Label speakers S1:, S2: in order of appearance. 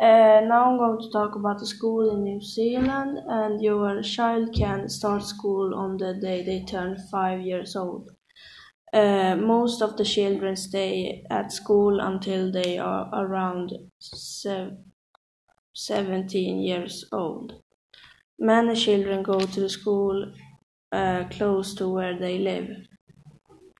S1: Eh, uh, now I'm going to talk about the school in New Zealand, and your child can start school on the day they turn five years old. Uh, most of the children stay at school until they are around 17 years old. Many children go to school uh, close to where they live.